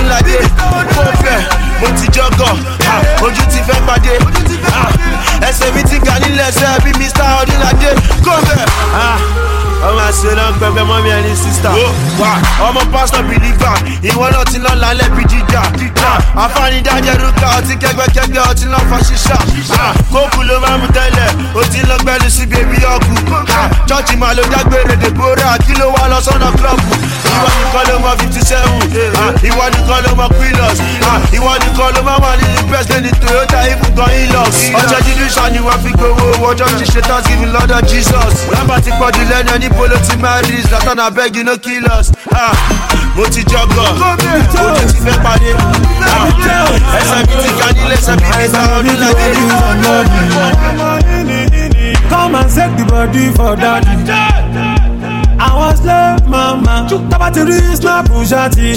Ọdúnládé mo fẹ́ mo ti jọgọ. Ojú ti fẹ́ pàdé. Ẹsẹ̀ mi ti ga nílé ẹsẹ̀ bíi mr ọdúnládé kó bẹ̀. Ọmọ àṣẹlẹ ń pẹpẹ mọ mi ẹni sísítà ọmọ pásítọ bìlífà ìwọ náà ti lọ lálẹ bí jíjà àfáànídájẹ rúkà ọtí kẹgbẹkẹgbẹ ọtí lọ fa ṣíṣà kókù ló máa mú tẹlẹ ó ti lọ gbẹlú sí bèbí ọkù. Chọọchì máa ló dágbére dèbóra kí ló wá lọ sọnà klọọbù ìwọ nìkan ló mọ fifty seven ìwọ nìkan ló mọ quilos ìwọ nìkan ló máa wà nínú president ní toyota ibùgbọ́n hilux ọjọ́ dídú wọ́n fi gbowó owó ọjọ́ ti ṣe thanksgiving lọ́dọ̀ jesus. Rábà ti pọ̀jù lẹ́nu ẹni polo ti máa rí zlatan abeg you no kill us. Ah, mo ti jọgọ ojú ti fẹ́ parí Ah, ẹsẹ̀ mi ti ga nílé ẹsẹ̀ mi fi ta ọdún Come and set the body for daddy. Àwọn slave mama tábà ti rí snap ṣáàtì.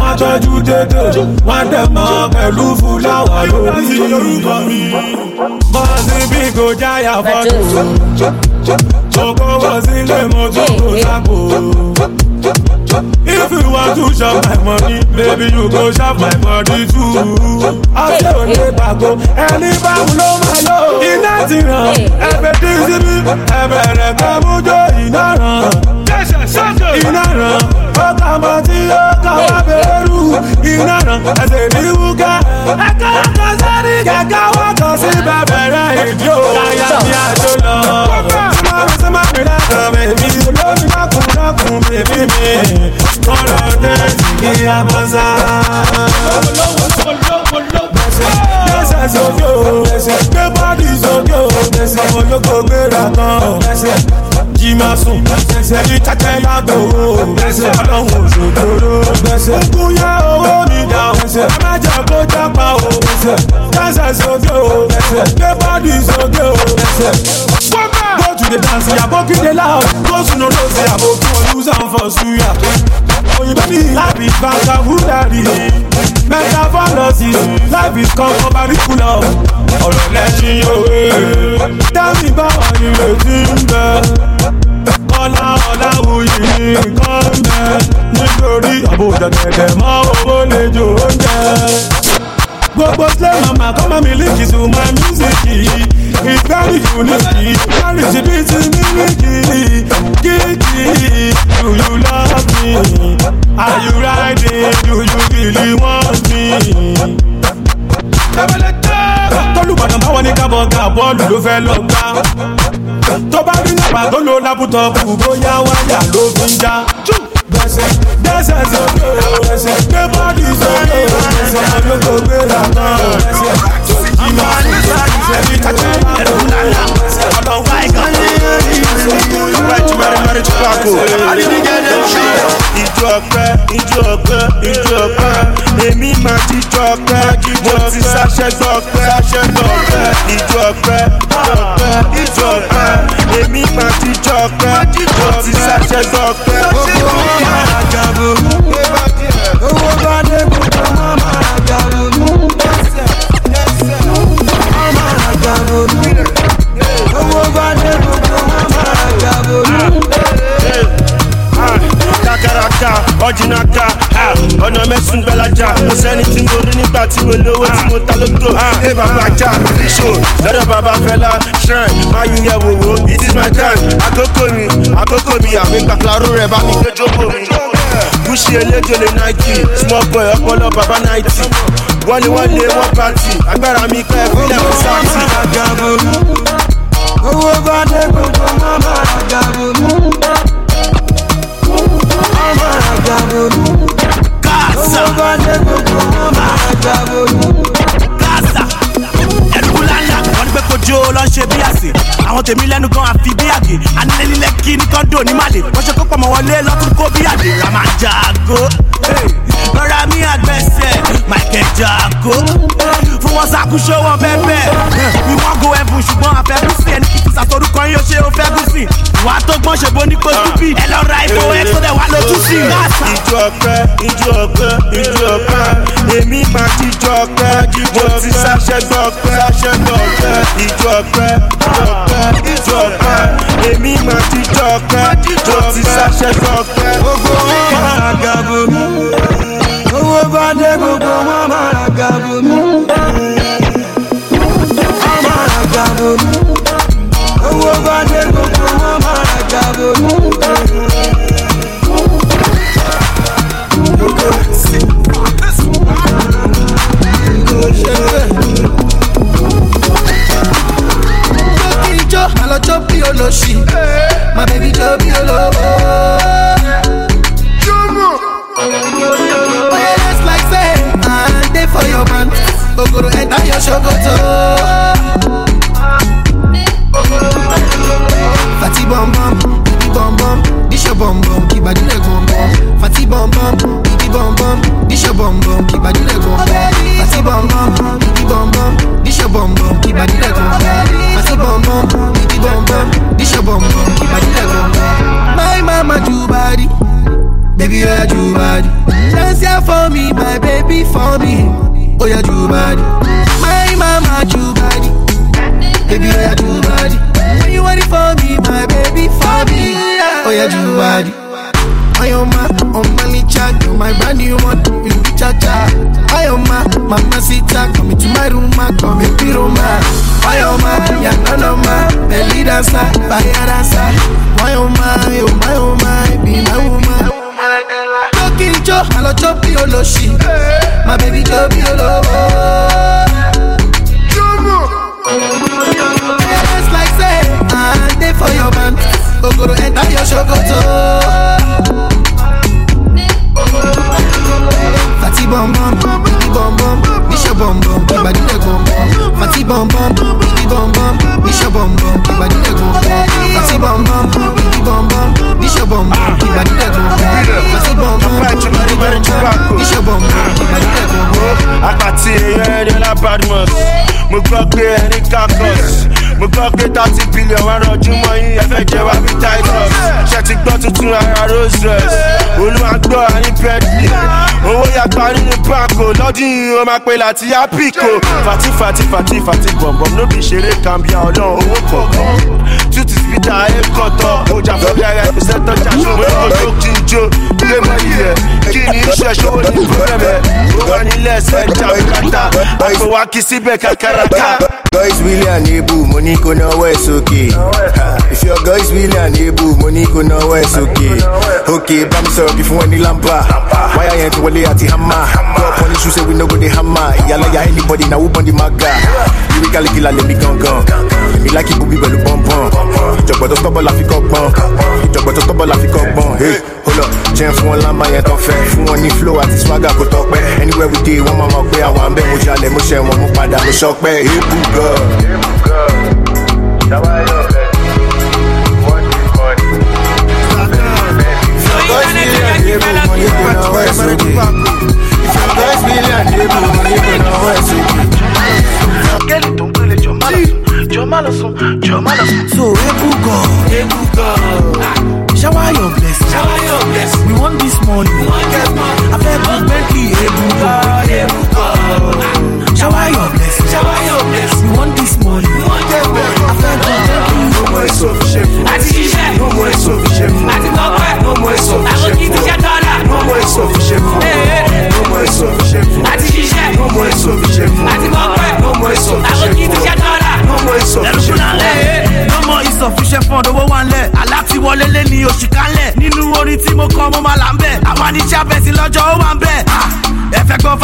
Wọ́n tọ́jú dédé, wọ́n dẹ̀ mọ́ pẹ̀lú fúláwà lórí. Bọ́sì bí kò jáyà fọ́tò. Oko wọ sílé mo tún kò sápò. If you want to shop my money, baby you go shop my body too. Ọ̀sẹ̀ ò lè gbàgbó, ẹni báwo ló máa lò? Iná ti ràn, ẹ̀fẹ̀ tí síbí, ẹ̀fẹ̀ rẹ̀ kẹ́ mú jó iná ràn. Iná ràn, ó kà mọ́ tí ó kà wá bẹ̀rù. Iná ràn, ẹsẹ̀ ní wúkẹ́. Ẹ̀ka kan sẹ́ni kẹ̀kẹ́ wọ́n kàn sí bẹ̀bẹ̀rẹ̀ ìjó. Káyà ní àjò lọ. Sọ́mọ́ sọ́mọ́ lẹ́kàn bèbí. Olómi dákun dákun bèbí mi. Kọ́lọ̀ dẹ́sí kí a bọ́ sá. Gbèsè sókè o, gbé bọ́dì sókè o, ọmọ yòókù gbéra tán. Jí sùn, tẹ́tẹ́ lágbo o, ọlọ́run. Ogun yẹ owó mi dà o, ẹ má jẹ́ kó jápa o. Gbèsè sókè o, gbé bọ́dì sókè o. Go to the dance, yaboki dey loud. Go to no rose, yaboki wan use am for. Oyinbo ní life is vagabundary. Metaphorosis, life is concubariculum. Ọ̀rọ̀ lẹ́yìn òwe. Dábì báwa ìrètí ń bẹ. Ọlá ọ̀la wuyì nǹkan ń bẹ. Nítorí àbújá dẹ̀dẹ̀ mọ́ owó lè jò oúnjẹ. Gbogbo slave mama come and miliki to my music. It's very unique. Very jìbìtì mílíkì. Kìkì, do you love me? Are you riding? Do you really want me? tọ́lùbọ̀dàn báwọn ní kábọ̀ ga bọ́ọ̀lù ló fẹ́ lọ gbá. Tó bá rí nípa tó lo lápútọ̀pù bóyá wáyà ló fi ń já. gbèsè gbèsè sókè gbèsè gbé bọ́ọ̀dì sókè gbèsè olóko gbéra tán gbèsè ìmọ̀ àníṣe ìṣẹ̀lí kàkẹ́ gbèsè ọlọ́wọ́ àìkàn. Right, mari mari tobacco. Ìjọ ọpẹ, ìjọ ọpẹ, ìjọ ọpẹ. Èmi máa jíjọ ọpẹ, mo ti ṣàṣẹ gbọ́ ọpẹ, ṣàṣẹ gbọ́ ọpẹ. Ìjọ ọpẹ, ìjọ ọpẹ, ìjọ ọpẹ. Èmi máa jíjọ ọpẹ, mo ti ṣàṣẹ gbọ́ ọpẹ. Owó bá dé kúkú máa máa kárakára ọ̀jìnà ká ọ̀nà mẹ́sùn gbẹ́lájà kò sẹ́ni tí mo rí nígbà tí mo lówó tí mo ta lóto ẹ bàbá jà ṣò lọ́dọ̀ bàbá fẹ́lá shrine máa yí yẹ wòwò it is my time. Àkókò mi àkókò mi àmì gbàkúrò rẹ̀ bá mi gbé jókòó mi. Gucci eléjòlè Nike small boy ọpọlọ bàbá náìtì wọ́n ni wọ́n lé wọ́n pàtì agbára mi kọ́ ẹ̀ fún ẹ̀ fún sáàtì. owó bá dé kò dé. Màlè wọ́n ṣe kó pọ̀ mọ́ wọlé lọ́tún kó bí àdè ramajago lọ́ra mi àgbẹ̀sẹ̀ michael jago fún wọn ṣàkóso wọn bẹ́ẹ̀ we wan go heaven ṣùgbọ́n àfẹ́kùsì ẹni kìkì sàtọ́rùkọ yín ó ṣe ó fẹ́ gùsì wàá tó gbọ́n ṣe bó ní kó stupid ẹ lọ ra ìbò ẹ tó dẹ̀ wá lójú sí. I. ìjọ ọpẹ ìjọ ọpẹ ìjọ ọpẹ èmi máa jíjọ ọpẹ jíjọ ti ṣàṣẹgbọ ọpẹ ṣàṣẹgbọ ọpẹ. Ìjọ ọpẹ ìjọ ọpẹ ìjọ ọpẹ èmi máa jíjọ ọpẹ jíjọ ti ṣàṣẹgbọ ọpẹ. gbogbo wọn mú. wọn máa gàbó mú. owó bá dé gbogbo wọn máa gàbó mú. Ijó, àlọ́ jó bí olóṣì, my baby jó ṣòkòtò. Fati bum bibi bum bum, this your bum bum, kibadi le bum bum. Fati bum bum, bibi bum bum, this your bum bum, kibadi le bum bum. Fati bum bum, bibi bum bum, this your bum bum, kibadi le bum bum. Bum. My mama do body, baby oh do body. Dance here for me, my baby for me, oh yeah do body. Do body. I am my, on my chat, you my brand new one, you be oh, cha cha. I am my, mama sita, come into my room, ma, come in the room, ma. I am my, ya no no ma, belly dancer, fire dancer. I am my, oh my, oh my, be my woman. Looking jo, I love jo be oloshi, my baby jo be olowo. Oh. Just like say, I dey for your man, ogoro enter your ṣòkòtò. Fati your bum bum, kibadi le bum bum. Fati your bum bum, kibadi le bum bum. Fati your bum bum, kibadi le bum bum. Fati your bum bum, kibadi le bum bum. àpàtì ẹni ọlá badmus mo gbọ́ pé ẹni kakos mo gbọ́ pé thirty billion wà rọjú mọ́ yín ẹ fẹ́ jẹ wá bí titus. Ṣe ti gbọ́ tuntun ara rose dress olúwa gbọ́ àní bentley owó yàgbá nínú báńkò lọ́dún yìí ó máa pe láti fati fati bọ̀m̀bọ̀m ló fi ṣeré kàmbíà ọlọ́run owó kọ̀ọ̀kan tuti spita ẹ kọ̀tọ̀ ọjà fọ́bẹ̀rẹ̀ ìṣẹ́tọ̀ ṣàṣọwé ojú kí n jó ilé mọ́ iyẹ̀ kí ni iṣẹ́ ṣòwò ní pẹ́rẹ́mẹ̀ ó wà nílẹ̀ ẹsẹ̀ ìjà òkàtà àpò wa kì í síbẹ̀ kàkàràkà. Guys really unable, money go nowhere, it's okay. Ha, If your guys really unable, money go nowhere, it's okay. Okay, bam up if you want the lampa. Why I ain't wale at the hammer? Go up on the shoe, say we no go the hammer. Yalla ya anybody now whoop on the maga. Lyrical killer, let me gun gun. Let me like it, booby, belly bum bum. Ìjọ̀gbọ̀n tó tọ́bọ̀ la fi kọ́ gbọ́n. Ìjọ̀gbọ̀n tó tọ́bọ̀ la fi kọ́ gbọ́n. Hold up, jẹun fún wọn lámà yẹn tán fẹ́. Fún wọn ní flow àti swagger kò tọ́pẹ́. Anywhere we dey, wọ́n máa mọ̀ pé àwọn àmbẹ́ mo jalè, mo ṣẹ̀ wọ́n, mo padà, mo ṣọpẹ́. Hey, bùgọ̀. So,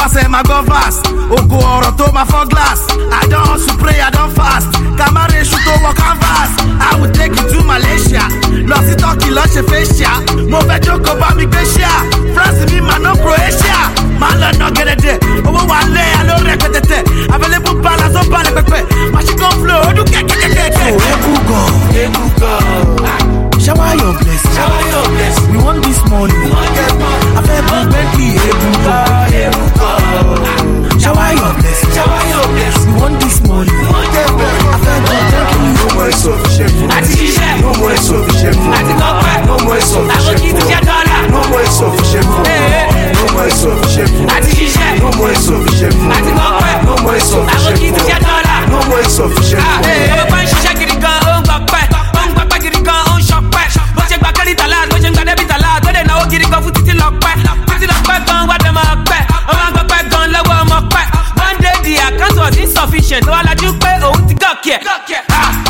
ẹ fẹ́ gbọ́ fast ẹ máa gbọ́ fast. Ògo ọ̀rọ̀ tó máa fọ́ glass. I don hustle pray i don fast. Kàmáre iṣu tó wọ canvas. I will take you to malaysia. Lọ sí turkey lọ ṣe facial mo fẹ́ jókòó bá mi gbé ṣíà france mi mà ná croatia. Máa lọ nà gẹ́dẹ́dẹ́ owó wà lé aló rẹpẹtẹtẹ available balance ó balẹ̀ pẹpẹ machine flow ó dún kẹ́kẹ́kẹ́kẹ́. eku gan eku gan. shower your blessing. Shower your blessing. We want this money. Afẹ́ bú bentley eku gan ah, eku gan. Shower your blessing shower your blessing we want this money. Bú bentley No more àti ṣiṣẹ́ No more àti kọ́pẹ́ No more insufficient àwọn kì í ti food. jẹ́ dọ́là. No more. Eh, eh. No more insufficient food. àti ṣiṣẹ́ No more àti kọ́pẹ́ No more àwọn insufficient kì í ti jẹ́ food. dọ́là. No more insufficient food. Ah, eh, ọmọ bá ń ṣiṣẹ́ gidi gan ó ń gbọ́ pẹ́ ó ń gbọ́ pẹ́ gidi gan ó ń ṣọpẹ́. Bó ṣe gba kẹ́rì tàlá bó ṣe ń gba dẹ́bì tàlá tó dẹ̀ náwó gidi gan fún títí lọ pẹ́ títí lọ pẹ́ gan wá dẹ̀ máa pẹ́ was insufficient ó wá lajú pé òun ti gòkè ẹ̀.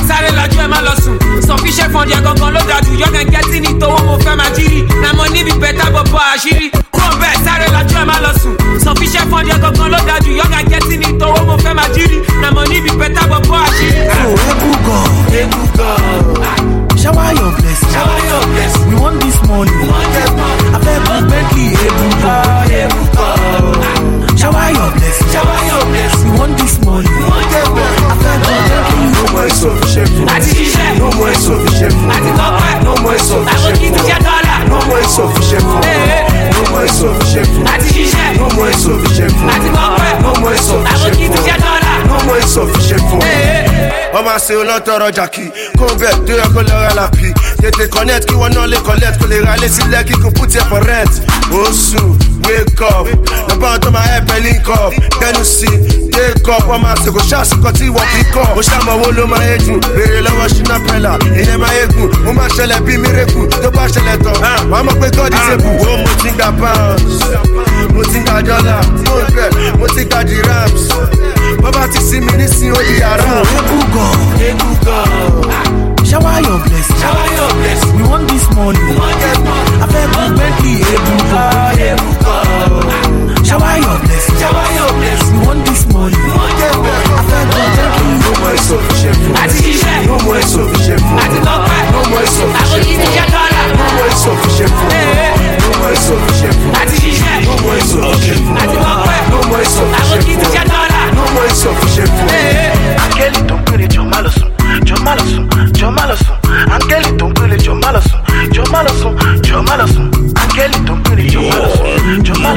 Sáré lajú ẹ̀ má lọ sùn. Sufficient fund yẹn gangan ló dájú. Yọ̀gàn gẹ́tì ní tówó mo fẹ́ máa jírí na mo níbi bẹ́tà bọ̀bọ̀ àṣírí. Kúrò bẹ́ẹ̀ sáré lajú ẹ̀ má lọ sùn. Sufficient fund yẹn gangan ló dájú. Yọ̀gàn gẹ́tì ní tówó mo fẹ́ máa jírí na mo níbi bẹ́tà bọ̀bọ̀ àṣẹ olóńtọrọ jàkí kó bẹ tó yẹ kó lọ ra làpì tètè connect kí wọn náà lè collect kó lè ra lé sílẹ̀ kíkún put here for rent. Oṣù wake up. Lọ́pọ̀ àwọn tó máa help ẹ link up. Tẹnu sí take up. Ọmọ àṣẹ kò ṣàṣìkọ tí wọ́n fi kọ́. Ó ṣàmọ̀ owó ló máa yé jù. Béèrè lọ́wọ́ ṣínà pẹ́lá ìyẹn máa yé gùn. Ó máa ṣẹlẹ̀ bí mírèkù tó bá ṣẹlẹ̀ tán ah, wàá mọ̀ pé god is able. Ó mo ti gba pounds. Mo ti gba dollar. Mo ti gba dirhams bọ́bá ti sí mi nísìnyí ó di yàrá. eku gan eku gan. shower your blessing shower your blessing we want this money we want that afẹ́ bú bentley eku gan eku gan. shower your blessing shower your blessing we want this money we afẹ́ bú bentley No more insufficient food. àti ṣiṣẹ́ No more insufficient food. àti kọ́pẹ́ No more insufficient kì í ti jẹ́ food. dọ́là. No more insufficient food. No more insufficient food. àti ṣiṣẹ́ No more insufficient food. àti kọ́pẹ́ No more kì í insufficient ti jẹ́ food. No more insufficient food. Áńgẹ́lì tó ń pèrè jọ má lọ sùn, jọ má lọ sùn, jọ má lọ sùn. Áńgẹ́lì tó ń pèrè jọ má lọ sùn, jọ má lọ sùn, jọ má lọ sùn. Áńgẹ́lì tó ń pèrè jọ má